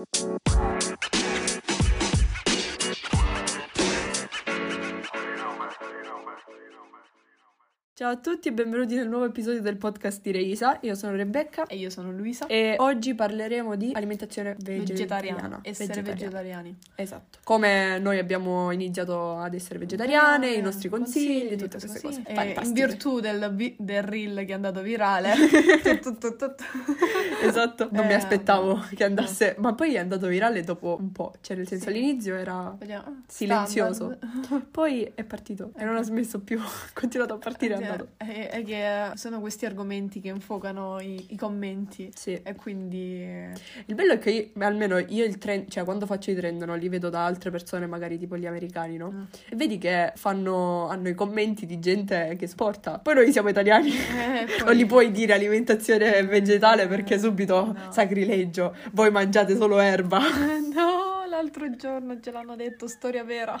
Música Ciao a tutti e benvenuti nel nuovo episodio del podcast di Reisa. Io sono Rebecca E io sono Luisa. e oggi parleremo di alimentazione vegetariana. vegetariana. Essere vegetariani. Esatto. Come noi abbiamo iniziato ad essere vegetariane, Eh, i nostri consigli, tutte queste così. cose. E in virtù del, vi- del reel che è andato virale. Esatto, non mi Eh, aspettavo vabbè. che andasse, ma poi è andato virale dopo un po', cioè nel senso Sì. all'inizio era. Ah, silenzioso, Standard. poi è partito e non ha smesso più, ha continuato a partire, andato. È, è che sono questi argomenti che infocano i, i commenti. Sì. E quindi. Il bello è che io- almeno io il trend, cioè quando faccio i trend non li vedo da altre persone, magari tipo gli americani, no? Mm. E vedi che fanno, hanno i commenti di gente che sporta. Poi noi siamo italiani. Eh, poi- Non li puoi dire alimentazione vegetale perché Eh, subito no. sacrilegio. Voi mangiate solo erba. no, l'altro giorno ce l'hanno detto, storia vera.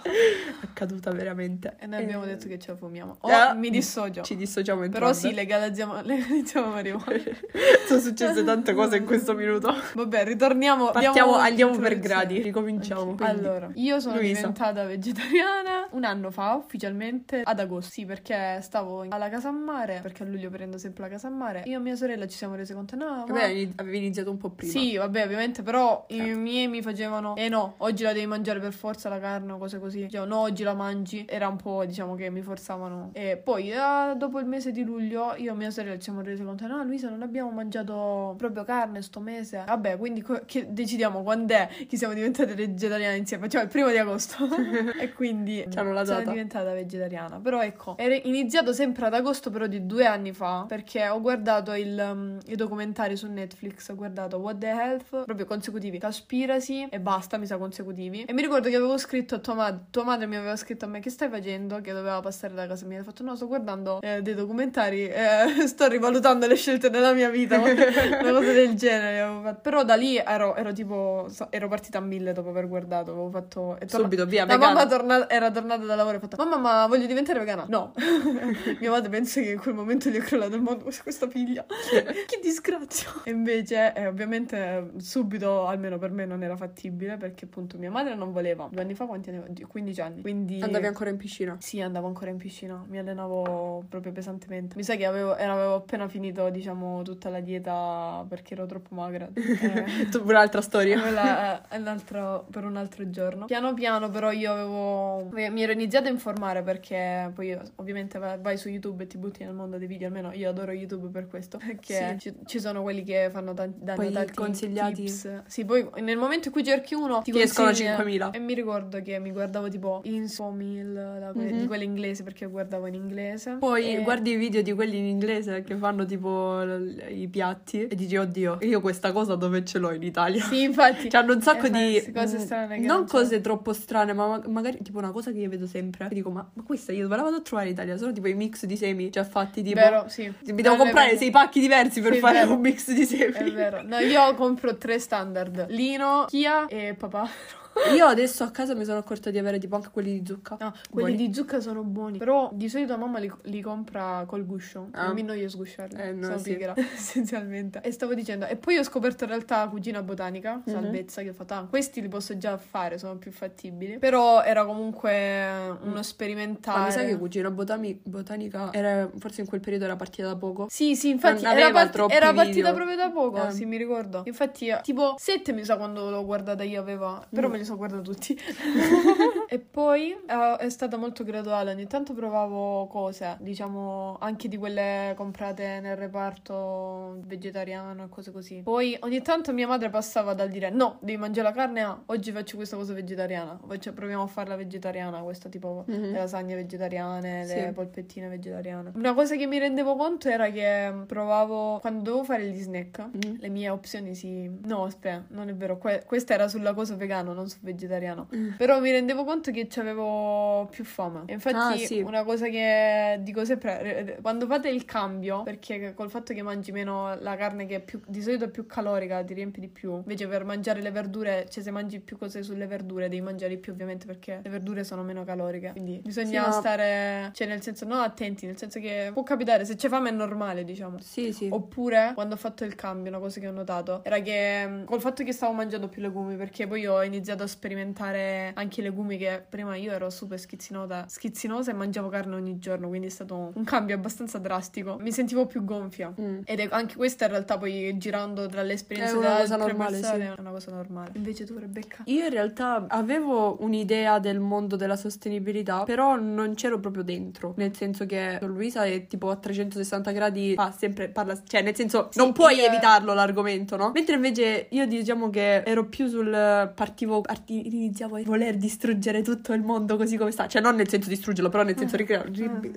Accaduta veramente. E noi abbiamo Eh, detto che ce la fumiamo. Oh, Ah, mi dissocio. Ci dissociamo entrambe. Però sì, legalizziamo, legalizziamo marijuana. Sono successe tante cose in questo minuto. Vabbè, ritorniamo. Partiamo, diamo andiamo per gradi, ricominciamo. Ok, quindi. Allora, io sono Luisa. diventata vegetariana un anno fa, ufficialmente ad agosto. Sì, perché stavo alla casa a mare, perché a luglio prendo sempre la casa a mare. Io e mia sorella ci siamo rese conto, no, ma... Vabbè, avevi iniziato un po' prima. Sì, vabbè, ovviamente, però i Certo. miei mi facevano, eh no, oggi la devi mangiare per forza la carne o cose così. Dicevo, no, oggi la mangi. Era un po', diciamo, che mi forzavano. E poi, eh, dopo il mese di luglio, io e mia sorella ci siamo resi conto, no, Luisa, non abbiamo mangiato proprio carne sto mese. Vabbè, quindi co- che decidiamo quando è che siamo diventate vegetariane insieme. Facciamo il primo di agosto. e quindi C'hanno la sono diventata vegetariana. Però ecco, era iniziato sempre ad agosto, però di due anni fa, perché ho guardato il, um, i documentari su Netflix, ho guardato What the Health, proprio consecutivi, Caspirasi e basta, mi sa consecutivi. E mi ricordo che avevo scritto a tua madre, tua madre mi aveva scritto a me che stai facendo, che doveva passare da casa mia. Ha fatto no, sto guardando eh, dei documentari, eh, sto rivalutando le scelte della mia vita, una cosa del genere. Però da lì ero, ero tipo, ero partita a mille dopo aver guardato, avevo fatto... è torna- Subito, via, la vegana. mamma torna- era tornata da lavoro e ha fatto: Mamma, ma voglio diventare vegana? No. Mia madre pensa che in quel momento gli è crollato il mondo su questa figlia. che disgrazia. E invece, eh, ovviamente, subito, almeno per me, non era fattibile perché appunto mia madre non voleva. Due anni fa, quanti anni avevo? 15 anni. Quindi. Andavi ancora in piscina. Sì, andavo ancora in piscina, mi allenavo proprio pesantemente. Mi sa che avevo, avevo appena finito, diciamo, tutta la dieta perché ero troppo magra. Eh, un'altra storia. quella è un altro- per un altro giorno. Piano piano, però, io avevo. Mi ero iniziata a informare perché poi, ovviamente, vai, su YouTube e ti butti nel mondo dei video. Almeno io adoro YouTube per questo. Perché ci, ci sono quelli che fanno tanti, danno Poi tanti consigliati. tips. Sì, poi nel momento in cui cerchi uno, ti, Ti escono consiglia- 5.000. E mi ricordo che mi guardavo tipo Infomil, da que- Mhm. di quelle inglesi perché guardavo in inglese. Poi E- guardi i video di quelli in inglese che fanno tipo l- i piatti e dici, oddio, io questa cosa dove ce l'ho in Italia? Sì, infatti. Cioè, hanno un sacco Eh, di cose mh, strane che non cose troppo strane, ma ma- magari tipo una cosa che io vedo sempre. E dico, ma, ma questa io dove la vado a trovare in Italia? Sono tipo i mix di semi già fatti tipo. Vero, sì. Mi devo Non è comprare sei pacchi diversi per Sì, fare un mix di semi. È vero. No, io compro tre standard. Lino, Chia e papà. var Io adesso a casa mi sono accorta di avere tipo anche quelli di zucca. No, quelli Buoni. di zucca sono buoni. Però di solito mamma li, li compra col guscio. Ah. Non mi noio sgusciarli. Eh, no, sono sì. pigra, essenzialmente. E stavo dicendo, e poi ho scoperto in realtà cucina botanica, Mhm. salvezza, che ho fatto, ah, questi li posso già fare, sono più fattibili. Però era comunque uno sperimentare. Ma mi sa che cucina botani- botanica era, forse in quel periodo era partita da poco. Sì, sì, infatti era, troppi era partita video. proprio da poco, Eh. sì, mi ricordo. Infatti, eh, tipo 7 mi sa quando l'ho guardata io aveva, però Mm. me li sono guardati tutti. e poi eh, è stata molto graduale, ogni tanto provavo cose, diciamo, anche di quelle comprate nel reparto vegetariano e cose così. Poi ogni tanto mia madre passava dal dire no, devi mangiare la carne, ah, oggi faccio questa cosa vegetariana, Faccio- proviamo a farla vegetariana, questa tipo Mhm. le lasagne vegetariane, le Sì. polpettine vegetariane. Una cosa che mi rendevo conto era che provavo quando dovevo fare gli snack, Mhm. le mie opzioni si. No, aspetta, non è vero. que- questa era sulla cosa vegano, non su vegetariano. Mm. Però mi rendevo conto che avevo più fame. E infatti, Ah, sì. una cosa che dico sempre, eh, quando fate il cambio, perché col fatto che mangi meno la carne che è più, di solito è più calorica, ti riempie di più. Invece per mangiare le verdure, cioè se mangi più cose sulle verdure, devi mangiare più ovviamente perché le verdure sono meno caloriche. Quindi bisogna Sì, ma- stare, cioè nel senso, no attenti, nel senso che può capitare, se c'è fame è normale, diciamo. Sì, sì. Oppure, quando ho fatto il cambio, una cosa che ho notato era che mh, col fatto che stavo mangiando più legumi, perché poi ho iniziato a sperimentare anche i legumi che prima io ero super schizzinosa, schizzinosa e mangiavo carne ogni giorno, quindi è stato un cambio abbastanza drastico. Mi sentivo più gonfia. Mm. Ed è anche questa in realtà poi girando tra le esperienze È una cosa normale, persone, sì. è una cosa normale. Invece tu, Rebecca? Io in realtà avevo un'idea del mondo della sostenibilità, però non c'ero proprio dentro. Nel senso che Luisa è tipo a 360 gradi, fa sempre, parla, cioè nel senso Sì, non puoi io- evitarlo l'argomento, no? Mentre invece io diciamo che ero più sul partivo, arti- iniziavo a voler distruggere tutto il mondo così come sta. Cioè non nel senso distruggerlo, però nel senso ricrearlo.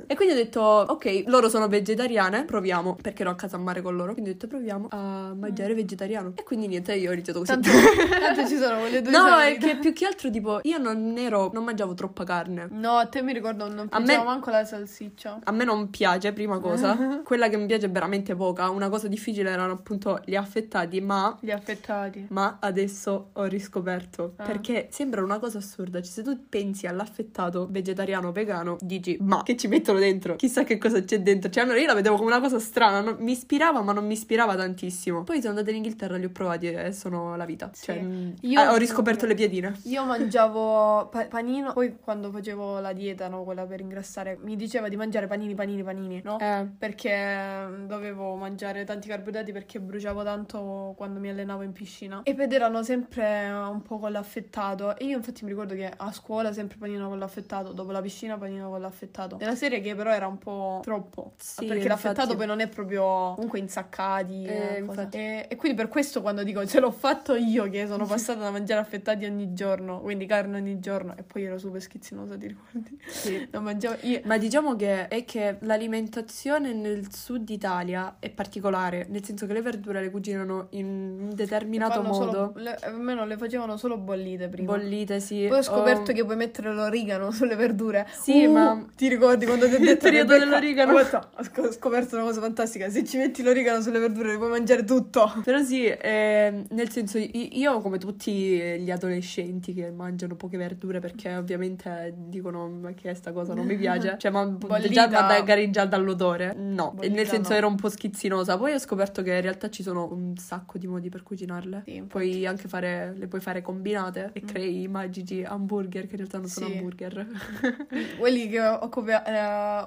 E quindi ho detto, ok, loro sono vegetariane, proviamo, perché ero a casa a mare con loro. Quindi ho detto, proviamo a mangiare vegetariano. E quindi niente, io ho iniziato così. Tanto, tanto ci sono quelle due No, che più che altro tipo io non ero, non mangiavo troppa carne. No, a te mi ricordo non A me- manco la salsiccia. A me non piace, prima cosa. Quella che mi piace è veramente poca. Una cosa difficile erano appunto gli affettati, ma Gli affettati. ma adesso ho riscoperto Ah. perché sembra una cosa assurda. Cioè, se tu pensi all'affettato vegetariano vegano, dici ma che ci mettono dentro? Chissà che cosa c'è dentro. Cioè, almeno io la vedevo come una cosa strana. non- mi ispirava, ma non mi ispirava tantissimo. Poi sono andata in Inghilterra, li ho provati e sono la vita. Sì. Cioè, Io ah, ho riscoperto le piadine. Io mangiavo pa- panino, poi quando facevo la dieta, no, quella per ingrassare, mi diceva di mangiare panini, panini, panini, no? Eh. Perché mm, dovevo mangiare tanti carboidrati perché bruciavo tanto quando mi allenavo in piscina. E ed erano sempre un po' con l'affettato. E io infatti mi ricordo che a scuola sempre panino con l'affettato, dopo la piscina panino con l'affettato. Nella serie che però era un po' troppo. Sì, perché infatti. l'affettato poi non è proprio comunque insaccati. Eh, e cose. infatti. E, e quindi per questo quando dico ce l'ho fatto io che sono passata da mangiare affettati ogni giorno, quindi carne ogni giorno, e poi ero super schizzinosa, ti ricordi? Sì. Non mangiavo io. Ma diciamo che è che l'alimentazione nel sud Italia è particolare, nel senso che le verdure le cucinano in un determinato modo. solo- le- almeno le facevano solo bollite prima. Bollite, sì. Poi ho scoperto Oh, che puoi mettere l'origano sulle verdure. Sì, Uh, ma- Ti ricordi quando ti ho detto Il periodo dell'origano. Ho sc- ho scoperto una cosa fantastica. Se ci metti l'origano sulle verdure puoi mangiare tutto. Però sì, ehm, nel senso, io come tutti gli adolescenti che mangiano poche verdure perché ovviamente dicono ma che è sta cosa, non mi piace. Cioè, ma Bollita. già magari già dall'odore. No, Bollita nel senso no. ero un po' schizzinosa. Poi ho scoperto che in realtà ci sono un sacco di modi per cucinarle. Sì, puoi anche fare, le puoi fare combinate e crei i magici hamburger che in realtà non sono Mm. Sì. hamburger. Quelli che ho copia- eh,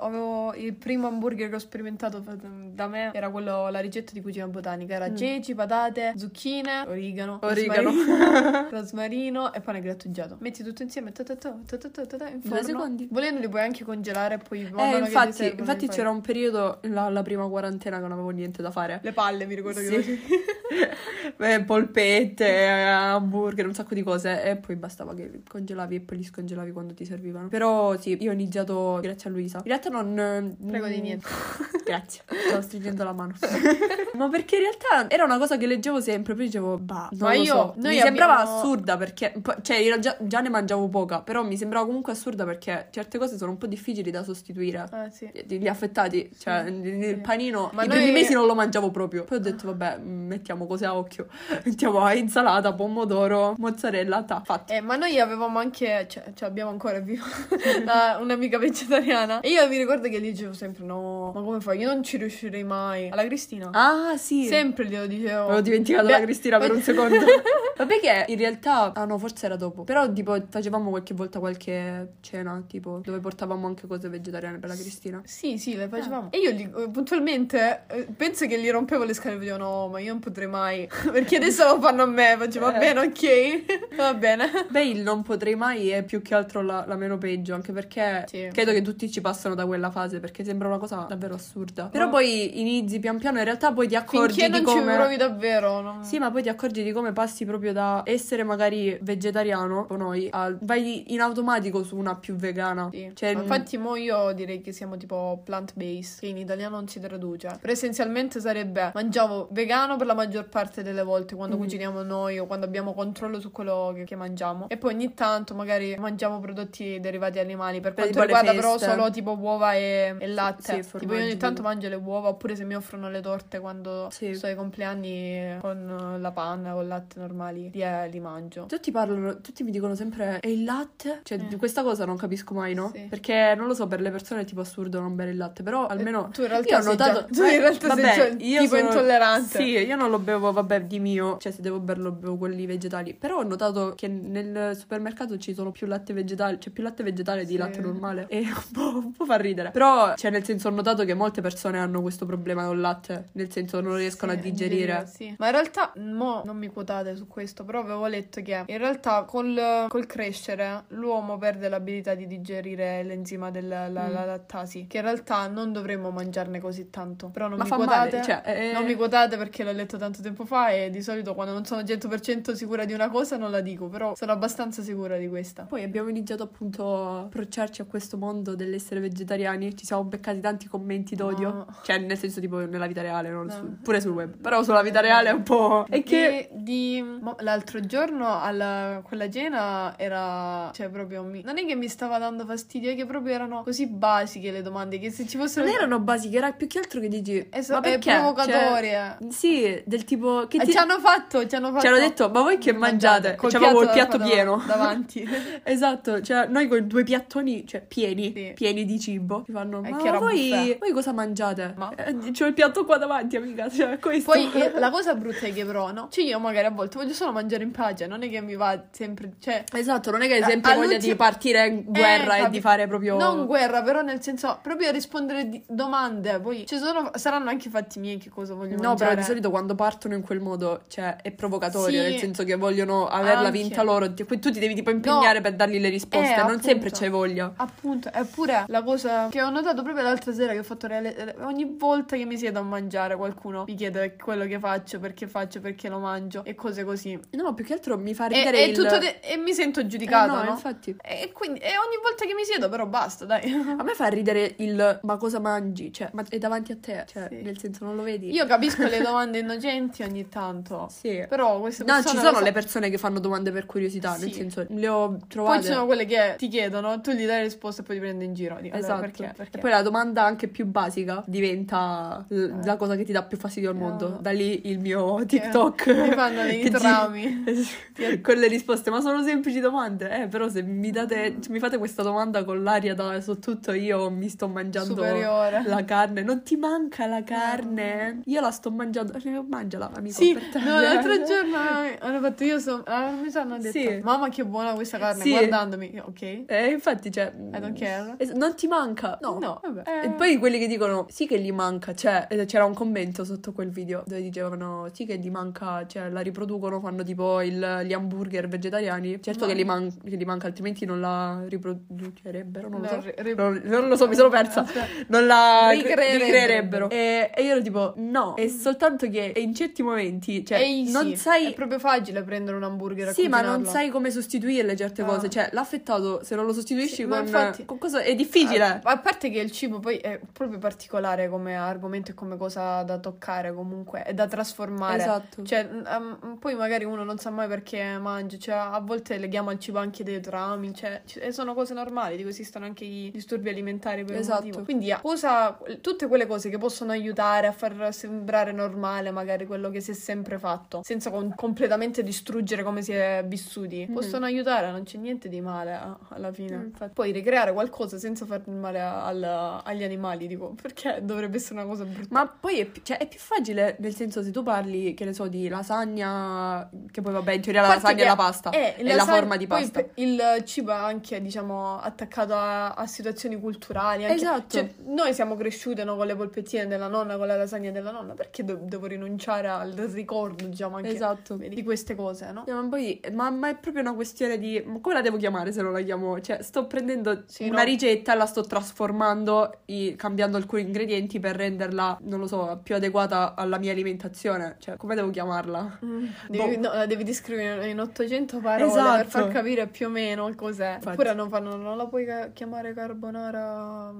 avevo il primo hamburger che ho sperimentato da me era quello, la ricetta di cucina botanica. Era Mm. ceci, patate, zucchine, origano, Origano. rosmarino, rosmarino e pane grattugiato. Metti tutto insieme ta ta ta, ta ta ta in Due forno. secondi. Volendo li puoi anche congelare e poi Eh, che infatti, servono infatti c'era un periodo, la, la prima quarantena, che non avevo niente da fare. le palle, mi ricordo che Sì. facevi. Beh, polpette, eh, hamburger, un sacco di cose. E poi bastava che li congelavi e poi li scongelavi quando ti servivano. Però sì, io ho iniziato grazie a Luisa. In realtà non. Prego di mm, niente. Grazie, stavo stringendo la mano. Ma perché in realtà era una cosa che leggevo sempre. Poi dicevo, bah, non Ma io- so. mi sembrava abbiamo- assurda perché. Cioè, io già, già ne mangiavo poca. Però mi sembrava comunque assurda perché certe cose sono un po' difficili da sostituire. Ah, sì. Gli affettati, cioè il il sì. panino, Ma i noi- primi mesi non lo mangiavo proprio. Poi ho detto, vabbè, mm, mettiamo cose a occhio. Mettiamo insalata, pomodoro, mozzarella, ta, fatto. Eh, ma noi avevamo anche, cioè, cioè abbiamo ancora vivo la- un'amica vegetariana. E io mi ricordo che gli dicevo sempre: No, ma come fai? Io non ci riuscirei mai. Alla Cristina. Ah, sì. Sempre glielo dicevo. Avevo dimenticato Beh, la Cristina per un secondo. Vabbè che in realtà, ah no, forse era dopo. Però tipo facevamo qualche volta qualche cena, tipo dove portavamo anche cose vegetariane per la Cristina. Sì, sì, le Ah. facevamo. E io gli- eh, puntualmente eh, penso che gli rompevo le scale e dicevo no, ma io non potrei mai. Perché adesso lo fanno a me. Facevo va Eh. bene, ok. va bene. Beh, il non potrei mai è più che altro la, la meno peggio, anche perché Sì. credo che tutti ci passano da quella fase, perché sembra una cosa davvero assurda. Però No. poi inizi pian piano, in realtà poi ti accorgi Finché di non ci provi davvero. non- Sì, ma poi ti accorgi di come passi proprio da essere magari vegetariano, o noi, a- vai in automatico su una più vegana. Sì. Cioè, infatti mo io direi che siamo tipo plant-based, che in italiano non si traduce. Però essenzialmente sarebbe mangiamo vegano per la maggior parte delle volte quando Mhm. cuciniamo noi o quando abbiamo controllo su quello che, che mangiamo. E poi ogni tanto magari mangiamo prodotti derivati animali. Per Per quanto le riguarda però solo tipo uova e, e latte. Sì, tipo io ogni tanto mangio le uova oppure se mi offrono le torte quando Sì. sto ai compleanni con eh, la panna o il latte normali, li, eh, li mangio. Tutti parlano, tutti mi dicono sempre e il latte? Cioè, Eh. di questa cosa non capisco mai, no? Sì. Perché non lo so, per le persone è tipo assurdo non bere il latte, però almeno Eh, tu in realtà io ho notato già- tu in realtà sei già tipo intollerante. Sì, io non lo bevo, vabbè, di mio, cioè se devo berlo bevo quelli vegetali, però ho notato che nel supermercato ci sono più latte vegetale, c'è più latte vegetale di Sì. latte normale e un po', un po' fa ridere. Però, cioè nel senso ho notato che molte persone hanno questo problema con il latte, nel senso non riescono Sì, a digerire. Sì. Ma in realtà, mo non mi quotate su questo, però avevo letto che in realtà col, col crescere l'uomo perde l'abilità di digerire l'enzima della la- Mm. la lattasi, che in realtà non dovremmo mangiarne così tanto. Però non Ma mi quotate. cioè, eh, Non mi quotate perché l'ho letto tanto tempo fa e di solito quando non sono 100% sicura di una cosa non la dico, però sono abbastanza sicura di questa. Poi abbiamo iniziato appunto a approcciarci a questo mondo dell'essere vegetariani. Ci siamo beccati tanti commenti d'odio. No. Cioè, nel senso, tipo nella vita reale, No. su- pure sul web. Però sulla vita reale è un po'. È che. Di, l'altro giorno alla, quella cena era cioè proprio mi- non è che mi stava dando fastidio è che proprio erano così basiche le domande che se ci fossero Non erano basiche, era più che altro che dici. Es- ma è perché? provocatorie Cioè, sì, del tipo. Che Eh, ti... ci hanno fatto ci hanno fatto Ci hanno detto, ma voi che mangiate? Col avevo il piatto dav- pieno. davanti Esatto, cioè noi con due piattoni, cioè pieni, Sì. pieni di cibo, ti fanno, E ma voi, voi cosa mangiate? Ma- Eh, c'ho il piatto qua davanti, amica, cioè questo. poi eh, la cosa brutta è che però no cioè io magari a volte voglio solo mangiare in pace non è che mi va sempre cioè Esatto, non è che hai A- sempre voglia all'ultimo- di partire in guerra Eh, e di fare proprio... Non guerra, però nel senso proprio rispondere di domande. Poi ci sono, saranno anche fatti miei che cosa voglio No, mangiare. però di solito quando partono in quel modo, cioè, è provocatorio, Sì. nel senso che vogliono averla Anche. vinta loro, ti- tu ti devi tipo impegnare No. per dargli le risposte, Eh, non appunto. sempre c'hai voglia. Appunto, eppure la cosa che ho notato proprio l'altra sera che ho fatto reale- ogni volta che mi siedo a mangiare qualcuno mi chiede quello che faccio, perché faccio, perché lo mangio e cose così. No, più che altro mi fa ridere e il... de- e mi sento Eh, giudicato, no, no? infatti. E quindi e ogni volta che mi siedo però basta, dai. A me fa ridere il ma cosa mangi? Cioè, ma è davanti a te, cioè, Sì. nel senso non lo vedi? Io capisco le domande innocenti ogni tanto. Sì. Però queste No, persone ci lo sono so- le persone che fanno domande per curiosità, nel Sì. senso, le ho Poi trovate. ci sono quelle che ti chiedono, tu gli dai risposta e poi ti prendi in giro. Dico, allora, Esatto. perché? Perché? E poi la domanda anche più basica diventa l- la cosa che ti dà più fastidio al mondo. No. Da lì il mio TikTok. mi fanno dei trami. con le risposte, ma sono semplici domande. Eh, però se mi date, se mi fate questa domanda con l'aria da su tutto io mi sto mangiando Superiore. la carne. Non ti manca la carne? Io la sto mangiando. Eh, Mangiala, amico. Sì, no, l'altro giorno eh, hanno fatto io so, ah, mi hanno detto Sì. mamma che buona questa carne Sì. guardandomi ok Eh, infatti, cioè. I don't care. Non ti manca? No. no vabbè E poi quelli che dicono sì che gli manca, cioè eh, c'era un commento sotto quel video dove dicevano sì che gli manca, cioè la riproducono, fanno tipo il- gli hamburger vegetariani. Certo Ma- che, gli man- che gli manca, altrimenti non la riproducerebbero, non lo No, so. ri- Non, non lo so, mi sono persa. Aspetta. Non la Ricreerebbero. ricreerebbero. E, e io ero tipo no, è soltanto che in certi momenti, cioè easy. non sai è proprio facile prendere un hamburger e sì, ma non sai come sostituirle certe Ah. cose. Cioè, l'affettato, se non lo sostituisci Sì, ma con, infatti- con cosa è difficile. A, a parte che il cibo poi è proprio particolare come argomento e come cosa da toccare comunque, è da trasformare. Esatto. Cioè, mm, poi magari uno non sa mai perché mangia, cioè a volte leghiamo al cibo anche dei traumi, cioè, c- e sono cose normali, dico esistono anche i disturbi alimentari per Esatto. motivo. Quindi a cosa, tutte quelle cose che possono aiutare a far sembrare normale magari quello che si è sempre fatto, senza con- completamente distruggere come si è vissuti, Mhm. possono aiutare, non c'è niente di male alla fine. Mm. Poi ricreare qualcosa senza far male al- agli animali, dico, perché dovrebbe essere una cosa brutta? Ma poi è, cioè, è più facile, nel senso, se tu parli, che ne so, di lasagna, che poi vabbè, in teoria la lasagna è la pasta, è è, la forma di poi pasta. pe- il cibo è anche, diciamo, attaccato a, a situazioni culturali. Anche, Esatto. Cioè, noi siamo cresciute no, con le polpettine della nonna, con la lasagna della nonna, perché do- devo rinunciare al ricordo, diciamo, anche Esatto. di queste cose, no? Eh, Ma, poi, ma, ma è proprio una questione di... come la devo chiamare se non la chiamo? Cioè, sto prendendo Sì, una no. ricetta e la sto trasformando, i- cambiando alcuni ingredienti per renderla, non lo so, più adeguata alla mia alimentazione. Cioè, come devo chiamarla? Mm. Boh, devi, no, la devi descrivere in 800 parole Esatto. per far capire più o meno cos'è. Infatti. Oppure non, fanno, non la puoi chiamare carbonara,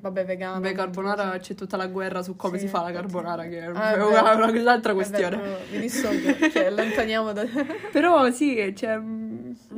vabbè, vegana. Beh, carbonara c'è tutta la guerra su come Sì, si fa la carbonara, che è Ah, è una, un'altra questione. mi dissocio, cioè, allontaniamo da... Però sì, cioè,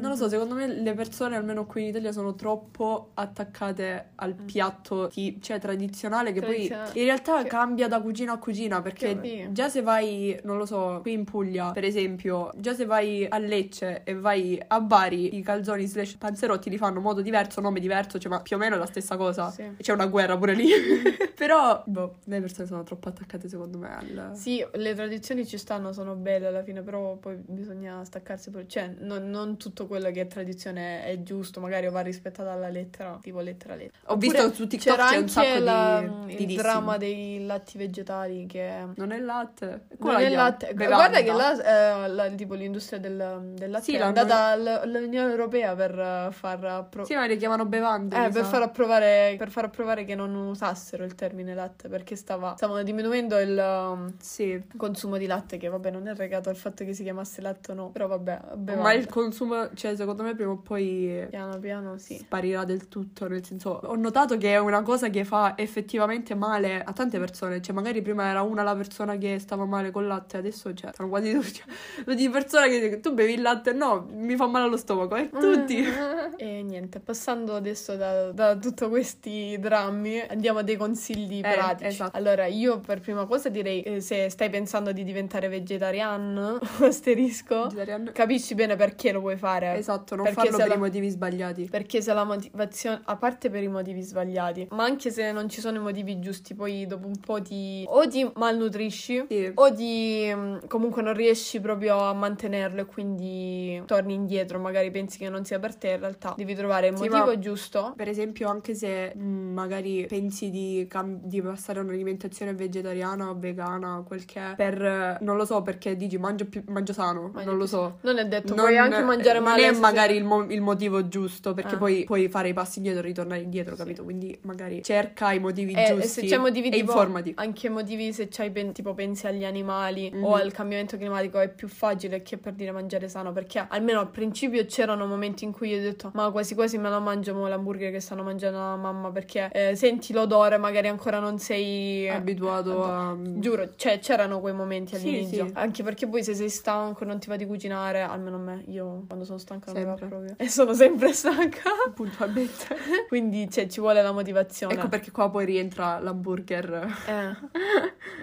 non lo so, secondo me le persone, almeno qui in Italia, sono troppo attaccate al piatto ti- cioè, tradizionale che poi in realtà Che- cambia da cucina a cucina perché Che- già se vai, non lo so, qui in Puglia, per esempio, già se vai a Lecce e vai a Bari, i calzoni slash panzerotti li fanno in modo diverso, nome diverso, cioè, ma più o meno è la stessa cosa. Sì. C'è una guerra pure lì. Però, boh, le persone sono troppo attaccate secondo me al... Sì, le tradizioni ci stanno, sono belle alla fine, però poi bisogna staccarsi. pure- Cioè, non, non tutto quello che è tradizione è giusto, magari va rispettata alla lettera, tipo lettera lettera. Ho Oppure visto su TikTok c'era c'è un sacco la- di, il dramma dei latti vegetali che... Non è latte. Non Quella è è latte. bevanda. Guarda che là, eh, la- tipo l'industria del, del latte Sì, è andata all- all'Unione Europea per eh, far appro- Sì, ma le chiamano bevande. eh, per far, approvare, per far approvare che non usassero il termine latte perché stava, stavano diminuendo il um, Sì. consumo di latte che vabbè non è legato al fatto che si chiamasse latte o no però vabbè bevanda. Ma il consumo, cioè, secondo me prima o poi piano piano sì sparirà del tutto. Nel senso, ho notato che è una cosa che fa effettivamente male a tante persone. Cioè, magari prima era una la persona che stava male col latte, adesso cioè, sono quasi tutti. Cioè, di persone che dicono, tu bevi il latte? No, mi fa male allo stomaco. E tutti. e niente passando adesso da, da tutti questi drammi andiamo a dei consigli Eh, pratici esatto. allora io per prima cosa direi eh, se stai pensando di diventare vegetariano asterisco Vegetariano. capisci bene perché lo vuoi fare Esatto, non Perché farlo per la- i motivi sbagliati. Perché se la motivazione, a parte per i motivi sbagliati, ma anche se non ci sono i motivi giusti, poi dopo un po' ti o ti malnutrisci Sì. o ti mm, comunque non riesci proprio a mantenerlo e quindi torni indietro, magari pensi che non sia per te, in realtà devi trovare il Sì, motivo giusto. Per esempio, anche se mh, magari pensi di, cam- di passare a un'alimentazione vegetariana o vegana, quel che è, per, eh, non lo so, perché dici mangio, più, mangio sano, Mangi non lo so. Non è detto, Non- puoi anche mangiare non male. È se magari il, mo- il motivo giusto, perché Ah. poi puoi fare i passi indietro e ritornare indietro, Sì. capito? Quindi magari cerca i motivi Eh, e giusti se c'è motivi e tipo informati. anche motivi se c'hai pen- tipo pensi agli animali Mhm. o al cambiamento climatico è più facile che per dire mangiare sano perché almeno al principio c'erano momenti in cui io ho detto ma quasi quasi me la mangio mo l'hamburger che stanno mangiando la mamma perché eh, senti l'odore magari ancora non sei Abituato a... Giuro, cioè c'erano quei momenti Sì, all'inizio. sì. Anche perché poi se sei stanco e non ti va di cucinare, almeno a me, io quando sono stanca Sempre. proprio. E sono sempre stanca. Puntualmente. Quindi cioè, ci vuole la motivazione. ecco perché qua poi rientra l'hamburger. Eh.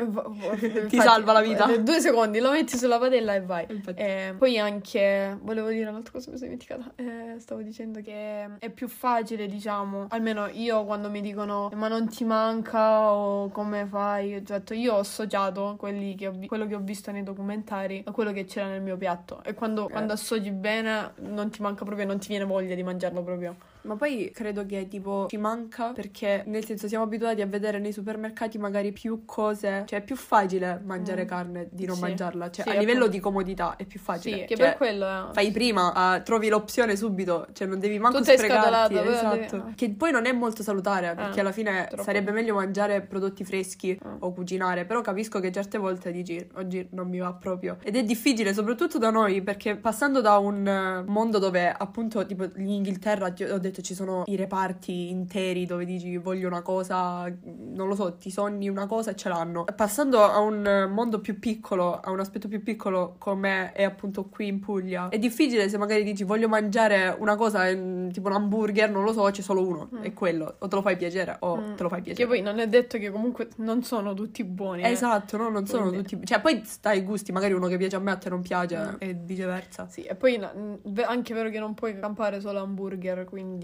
Va- Ti infatti, salva la vita. eh, Due secondi, lo metti sulla padella e vai. Infatti. Eh, poi anche, volevo dire un'altra cosa, mi sono dimenticata. Eh, stavo dicendo che è più facile, diciamo, almeno io quando mi dicono ma non ti manca o come fai, ho detto io ho associato quelli che ho vi- quello che ho visto nei documentari a quello che c'era nel mio piatto. E quando, Eh. quando associ bene non ti manca proprio, non ti viene voglia di mangiarlo proprio. Ma poi credo che tipo ci manca perché nel senso siamo abituati a vedere nei supermercati magari più cose, cioè è più facile mangiare Mm. carne di non Sì. mangiarla, cioè Sì, a livello appunto. di comodità è più facile. Sì, che Cioè, per quello eh. Fai prima, ah, trovi l'opzione subito, cioè non devi manco Tutta sprecarti. Esatto. devi- Che poi non è molto salutare, perché Eh, alla fine troppo. sarebbe meglio mangiare prodotti freschi Mm. o cucinare, però capisco che certe volte dici oggi non mi va proprio. Ed è difficile, soprattutto da noi, perché passando da un eh, mondo dove appunto tipo in Inghilterra ti ho detto ci sono i reparti interi dove dici voglio una cosa, non lo so, ti sogni una cosa e ce l'hanno. Passando a un mondo più piccolo, a un aspetto più piccolo come è appunto qui in Puglia, è difficile se magari dici voglio mangiare una cosa, eh, tipo un hamburger, non lo so, c'è solo uno, Mm. è quello, o te lo fai piacere o Mm. te lo fai piacere. Che poi non è detto che comunque non sono tutti buoni. eh. Esatto, no, non sono Quindi- tutti. Cioè, poi stai ai gusti, magari uno che piace a me a te non piace Mm. e viceversa. Sì, e poi ve- anche vero che non puoi campare solo hamburger, quindi...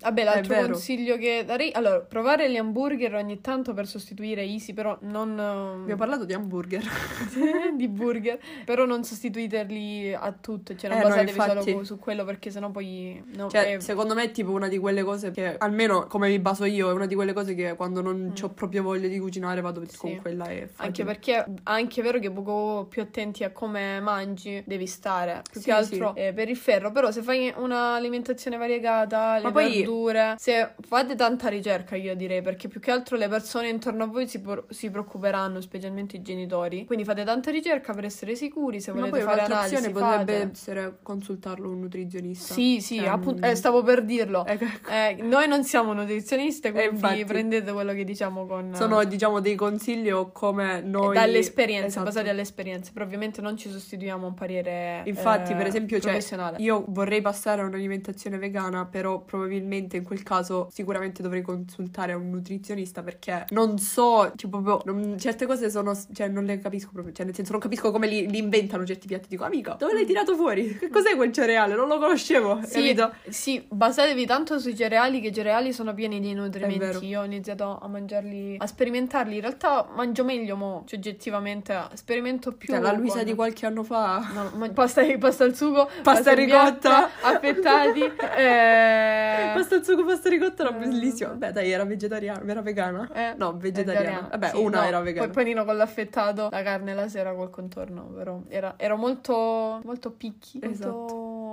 Vabbè, l'altro consiglio che darei... Allora, provare gli hamburger ogni tanto per sostituire Easy, però non... Abbiamo parlato di hamburger. di burger, però non sostituiterli a tutto, cioè non Eh, no, basatevi infatti. solo su quello perché sennò poi... no, Cioè, eh, secondo me è tipo una di quelle cose che, almeno come mi baso io, è una di quelle cose che quando non Mm. ho proprio voglia di cucinare vado Sì. con quella e faccio. Anche perché è anche vero che poco più attenti a come mangi devi stare. Più Sì, che altro eh, per il ferro, però se fai un'alimentazione variegata, le Ma poi- verdure, se fate tanta ricerca io direi, perché più che altro le persone intorno a voi si, por- si preoccuperanno, specialmente i genitori. Quindi fate tanta ricerca per essere sicuri, se volete fare analisi opzione potrebbe fate. essere consultarlo un nutrizionista. Sì, sì, Cioè, appunto, eh, stavo per dirlo. ecco. Eh, noi non siamo nutrizioniste, quindi infatti. prendete quello che diciamo con... Sono, diciamo, dei consigli o come noi... dalle esperienze, Esatto. basati alle esperienze, però ovviamente non ci sostituiamo a un parere Infatti, eh, per esempio, cioè, professionale. io vorrei passare a un'alimentazione vegana, però probabilmente in quel caso sicuramente dovrei consultare un nutrizionista perché non so, cioè proprio, non- certe cose sono, cioè non le capisco proprio, cioè nel senso non capisco come li, li inventano certi piatti. Dico, amica, dove l'hai tirato fuori? Che cos'è quel cereale? Non lo conoscevo, Sì, capito? sì, basatevi tanto sui cereali, che i cereali sono pieni di nutrimenti. Io ho iniziato a mangiarli, a sperimentarli. In realtà mangio meglio mo, oggettivamente sperimento più. Cioè, la Luisa con- di qualche anno fa... No, ma- pasta, pasta al sugo, Pasta piatto, ricotta. affettati. eh, Pasta al sugo, pasta ricotta era Eh. bellissima. Beh, dai, era vegetariana, era vegana? eh, No, vegetariana. Vabbè, Sì, una no, era vegana. Poi panino con l'affettato, la carne la sera col contorno, però era, era molto, molto picchi. molto-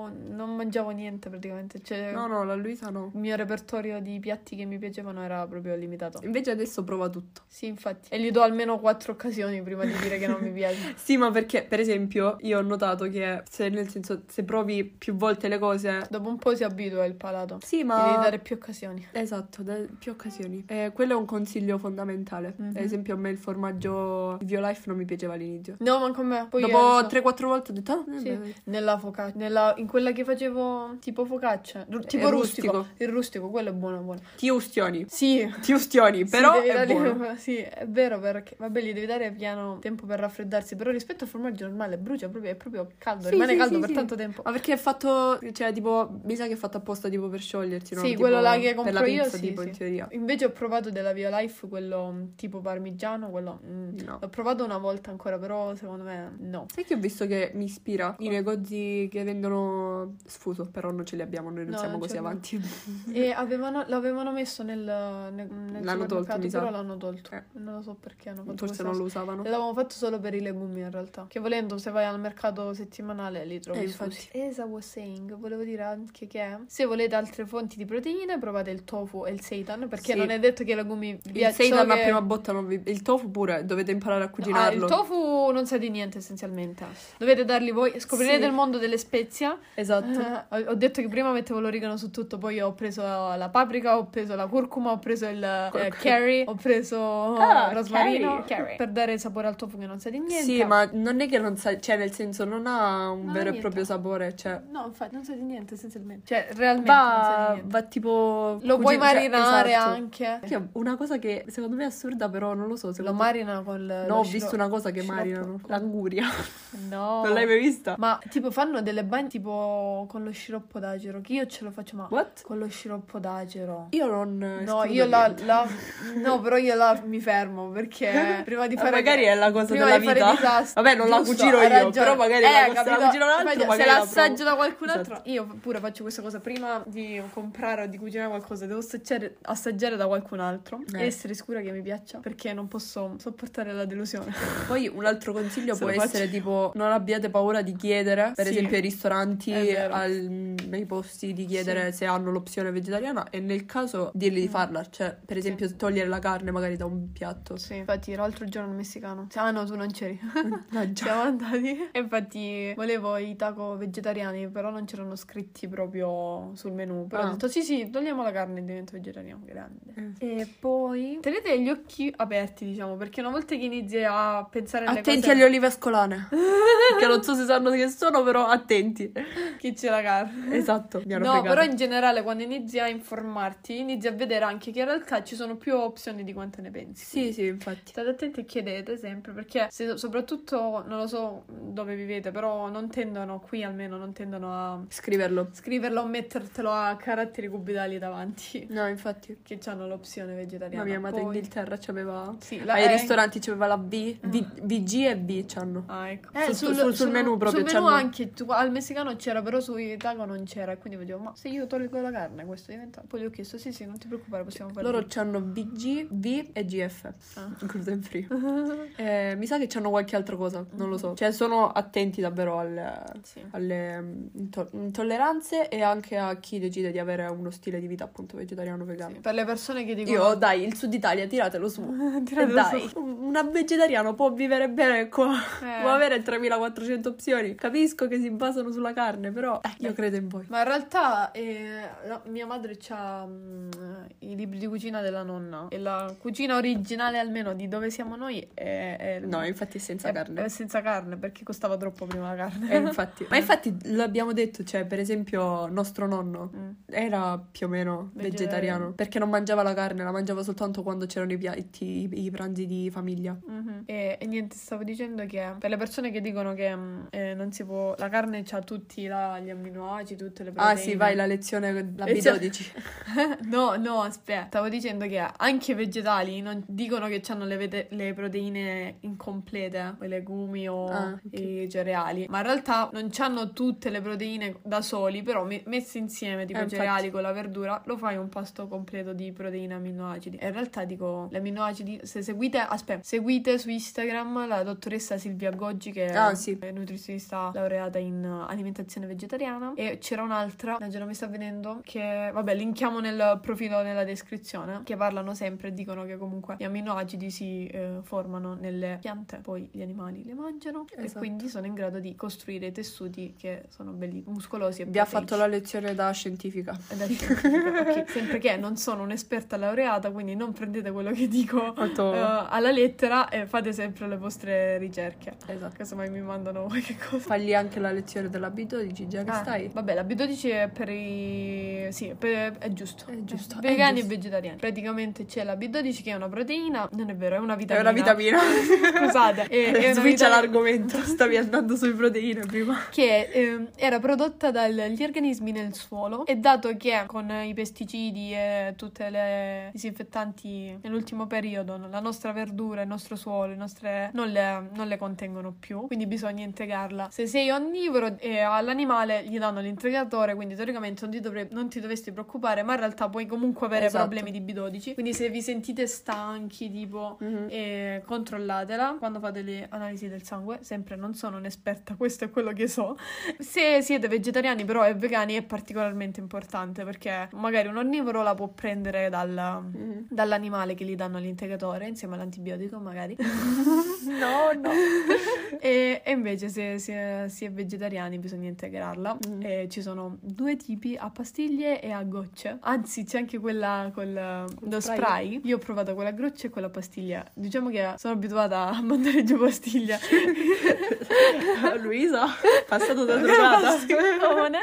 Non mangiavo niente praticamente. Cioè, No, no, la Luisa no. il mio repertorio di piatti che mi piacevano era proprio limitato. Invece adesso prova tutto. Sì, infatti. E gli do almeno quattro occasioni prima di dire che non mi piace. Sì, ma perché, per esempio, io ho notato che se nel senso, se provi più volte le cose. Dopo un po' si abitua il palato. Sì, ma. devi dare più occasioni. Esatto, da più occasioni. Eh, quello è un consiglio fondamentale. Mhm. Ad esempio, a me il formaggio Violife non mi piaceva all'inizio. No, ma con me. Poi Dopo adesso- 3-4 volte ho detto, ah, Sì. Nella focaccia, nella, in quella che facevo tipo focaccia, ru- tipo È rustico. rustico. Il rustico, quello è buono, buono. ti ustioni. Sì, Ti ustioni, però sì, è buono. sì, è vero perché vabbè, gli devi dare piano tempo per raffreddarsi, però rispetto al formaggio normale brucia proprio, è proprio caldo, Sì, rimane sì, caldo per tanto tempo. Ma perché è fatto, cioè, tipo, mi sa che è fatto apposta tipo per sciogliersi, no? Sì, Tipo, quello là che per la compro io, pizza, sì, tipo, sì. in teoria. Invece ho provato della Via Life quello mm, tipo parmigiano, quello mm, No. l'ho provato una volta ancora, però secondo me no. Sai che ho visto che mi ispira i negozi che vendono sfuso, però non ce li abbiamo, noi non No, siamo non così avanti. E avevano, l'avevano messo nel, nel, nel L'hanno tolto, mi sa. però l'hanno tolto. Eh. Non lo so perché hanno fatto Forse non lo usavano. L'avevamo fatto solo per i legumi in realtà. Che volendo, se vai al mercato settimanale li trovi Eh, sfusi. infatti. As I was saying, volevo dire anche che se volete altre fonti di proteine, provate il tofu e il seitan. Perché Sì. non è detto che i legumi vi Il seitan so a che- prima botta non vi... Il tofu pure, dovete imparare a Ah, cucinarlo. il tofu non sa di niente essenzialmente. Dovete dargli voi. Scoprirete Sì. il mondo delle spezie. Esatto. Eh, ho, ho detto che prima mettevo l'origano su tutto, poi ho preso la paprika, ho preso la curcuma, ho preso il eh, curry, ho preso Ah, rosmarino curry. per dare sapore al tofu che non sa di niente. Sì, ma non è che non sa... Cioè, nel senso, non ha un Non vero e proprio sapore, cioè... No, infatti non sa di niente essenzialmente. Cioè, realmente non sa di Va, va tipo... Lo puoi cioè, marinare esatto. anche. Che una cosa che secondo me è assurda, però non lo so. Lo Secondo marina con il No, ho visto una cosa che sciroppo. marinano. L'anguria. No. Non l'hai mai vista? Ma tipo fanno delle bagne tipo con lo sciroppo d'acero, che io ce lo faccio ma What? con lo sciroppo d'acero. Io non... No, io la, la- No, però io la mi fermo perché prima di Eh, fare. magari è la cosa della vita. disastro- Vabbè, non la cucino io, ragione. però magari eh, la, se la capito? cucino un altro, magari se la assaggio da qualcun Esatto. altro, io pure faccio questa cosa prima di comprare o di cucinare qualcosa, devo assaggiare, assaggiare da qualcun altro Eh. e essere sicura che mi piaccia perché non posso sopportare la delusione. Poi un altro consiglio Se può lo faccio. essere tipo non abbiate paura di chiedere, per Sì. esempio ai ristoranti, È vero. al- nei posti di chiedere se hanno l'opzione vegetariana e nel caso dirgli di Mm. farla, cioè per esempio togliere la carne magari da un piatto. Sì, infatti l'altro giorno il messicano. Ah no, tu non c'eri. Mannaggia. Siamo andati. E infatti volevo i taco vegetariani, però non c'erano scritti proprio sul menù. Però Ah. ho detto sì, sì, togliamo la carne e divento vegetariano. Grande. Eh. E poi tenete gli occhi aperti, diciamo, perché una volta che inizi a pensare alle Attenti cose alle olive ascolane. che non so se sanno che sono, però attenti. che c'è la carne. Esatto, mi hanno No, fregato. però in generale quando inizi a informarti, inizi a vedere anche che in realtà ci sono più opzioni di quante ne pensi. Sì, sì, infatti. State attenti e chiedete sempre perché se, soprattutto non lo so dove vivete, però non tendono, qui almeno non tendono a Scriverlo. scriverlo o mettertelo a caratteri cubitali davanti No, infatti. che hanno l'opzione vegetariana. La mia amata Poi- Inghilterra c'aveva Sì, la ai eh, ristoranti c'aveva la V, V- VG e V c'hanno. Ah, ecco. Sul- sul- sul menù proprio Sul c'hanno- anche tu- al messicano c'era c'era, però su Itago non c'era. E quindi vedevo, ma se io tolgo la carne, questo diventa. Poi gli ho chiesto, sì, sì, non ti preoccupare, possiamo fare. Loro hanno VG, V e GF. Ah. Gluten free. Eh, mi sa che c'hanno qualche altra cosa, non lo so. Cioè, sono attenti davvero alle, Sì. alle mm, into- intolleranze e anche a chi decide di avere uno stile di vita appunto vegetariano vegano. Sì, Per le persone che dicono. Io, dai, il sud Italia, tiratelo su. Tiratelo dai, su. una vegetariano può vivere bene qua. Eh. Può avere 3400 opzioni. Capisco che si basano sulla carne, però eh, io credo in voi. Ma in realtà eh, la- mia madre ha i libri di cucina della nonna e la cucina originale almeno di dove siamo noi è, è- No, infatti è senza è- carne. È senza carne perché costava troppo prima la carne. Eh, infatti. Ma infatti l'abbiamo detto, cioè, per esempio, nostro nonno Mm. era più o meno Vegetariano. vegetariano perché non mangiava la carne, la mangiava soltanto quando c'erano i piatti, i, i pranzi di famiglia. Mhm. E, e niente, stavo dicendo che per le persone che dicono che mm, eh, non si può, la carne ha tutti la- gli amminoacidi, tutte le proteine. Ah, sì, vai, la lezione, la Lezione- B12. no, no, aspetta, stavo dicendo che anche i vegetali non dicono che hanno le, vete- le proteine incomplete, o i legumi o Ah, ok. i cereali, ma in realtà non hanno tutte le proteine da soli, però me- messe insieme, tipo Eh, i infatti. cereali con la verdura, lo fai un pasto completo di proteine e amminoacidi. E in realtà dico, gli amminoacidi, se seguite, aspetta, seguite su Instagram la dottoressa Silvia Goggi che Ah, sì. è nutrizionista laureata in alimentazione vegetariana e c'era un'altra, non non mi sta venendo, che vabbè linkiamo nel profilo nella descrizione, che parlano sempre e dicono che comunque gli amminoacidi si eh, formano nelle piante, poi gli animali le mangiano e Esatto. quindi sono in grado di costruire tessuti che sono belli muscolosi e Vi ha fatto la lezione da scientifica. Ed è scientifica, ok, sempre che non sono un'esperta laureata, quindi non prendete quello che dico Molto- eh, alla lettera e fate sempre le vostre ricerche. Esatto. Casomai mi mandano qualche cosa. Fagli anche la lezione della B12, già che Ah, stai. Vabbè, la B12 è per i... sì, per- è giusto. È giusto, è Vegani giusto. e vegetariani. Praticamente c'è la B12 che è una proteina, non è vero, è una È vitamina. una vitamina. Scusate, è, è una Switcha vitamina l'argomento. Stavi andando sulle proteine prima. che ehm, era prodotta dagli organismi nel suolo e dato che con i pesticidi e tutte le disinfettanti nell'ultimo periodo la nostra verdura, il nostro suolo, le nostre non le, non le contengono più, quindi bisogna integrarla. Se sei onnivoro e all'animale gli danno l'integratore, quindi teoricamente non ti, dovre- non ti dovresti preoccupare, ma in realtà puoi comunque avere Esatto. problemi di B12. Quindi se vi sentite stanchi, tipo Mhm. e controllatela quando fate le analisi del sangue. Sempre non sono un'esperta, questo è quello che so. Se siete vegetariani, però, e vegani, è particolarmente importante perché magari un onnivoro la può prendere dal- Mhm. dall'animale che gli danno l'integratore insieme all'antibiotico, magari. No, no. e, e invece, se si è, si è vegetariani, bisogna integrarla. Mm. E ci sono due tipi a pastiglie e a gocce. Anzi, c'è anche quella con lo spray? spray. Io ho provato quella a gocce e quella a pastiglia. Diciamo che sono abituata a mandare giù pastiglia. Luisa, passato da drogata. Schifone.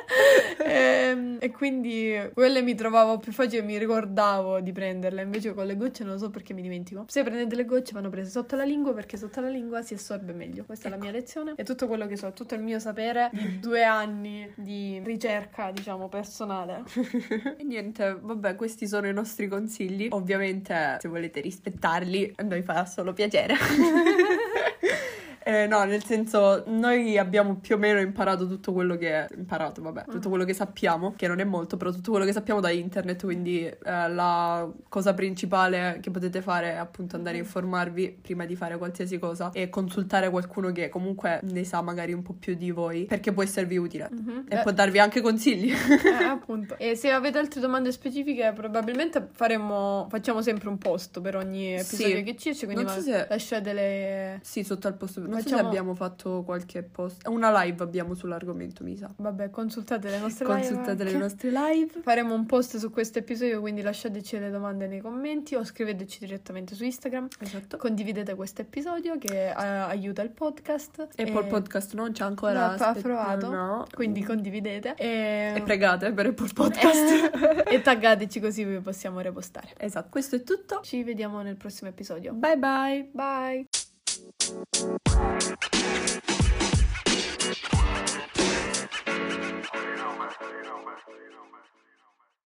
Ehm, e, quindi quelle mi trovavo più facile, mi ricordavo di prenderle. Invece con le gocce non lo so perché mi dimentico. Se prendete le gocce vanno prese sotto la lingua perché sotto la lingua si assorbe meglio. Questa è la mia lezione. E tutto quello che so, tutto il mio sapere di due anni di ricerca, diciamo, personale. E niente, vabbè, questi sono i nostri consigli. Ovviamente, se volete rispettarli, a noi fa solo piacere. Eh, no, nel senso, noi abbiamo più o meno imparato tutto quello che imparato, vabbè, tutto quello che sappiamo, che non è molto, però tutto quello che sappiamo da internet, quindi eh, la cosa principale che potete fare è appunto andare a informarvi prima di fare qualsiasi cosa e consultare qualcuno che comunque ne sa magari un po' più di voi, perché può esservi utile Mhm. e Eh, può darvi anche consigli. eh, appunto. E se avete altre domande specifiche, probabilmente faremo, facciamo sempre un post per ogni episodio Sì. che ci esce. Quindi Non so se- lasciate le. Sì, sotto al posto. Non so se Facciamo- abbiamo fatto qualche post. Una live abbiamo sull'argomento, mi sa. Vabbè, consultate le nostre Consultate live. le nostre live. Faremo un post su questo episodio, quindi lasciateci le domande nei commenti o scriveteci direttamente su Instagram. Esatto. Condividete questo episodio che eh, aiuta il podcast. Apple e- Podcast non c'è ancora. No, ha aspetta, provato. No. Quindi condividete. E, E pregate per Apple Podcast. e taggateci così vi possiamo repostare. esatto, questo è tutto. Ci vediamo nel prossimo episodio. Bye bye. Bye! You know, man. You.